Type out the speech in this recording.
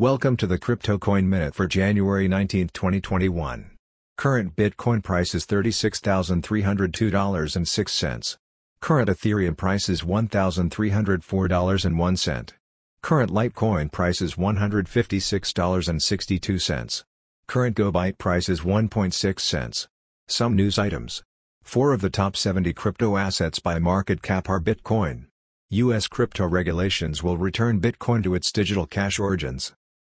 Welcome to the Crypto Coin Minute for January 19, 2021. Current Bitcoin price is $36,302.06. Current Ethereum price is $1,304.01. Current Litecoin price is $156.62. Current GoByte price is 1.6 cents. Some news items. Four of the top 70 crypto assets by market cap are Bitcoin. U.S. crypto regulations will return Bitcoin to its digital cash origins.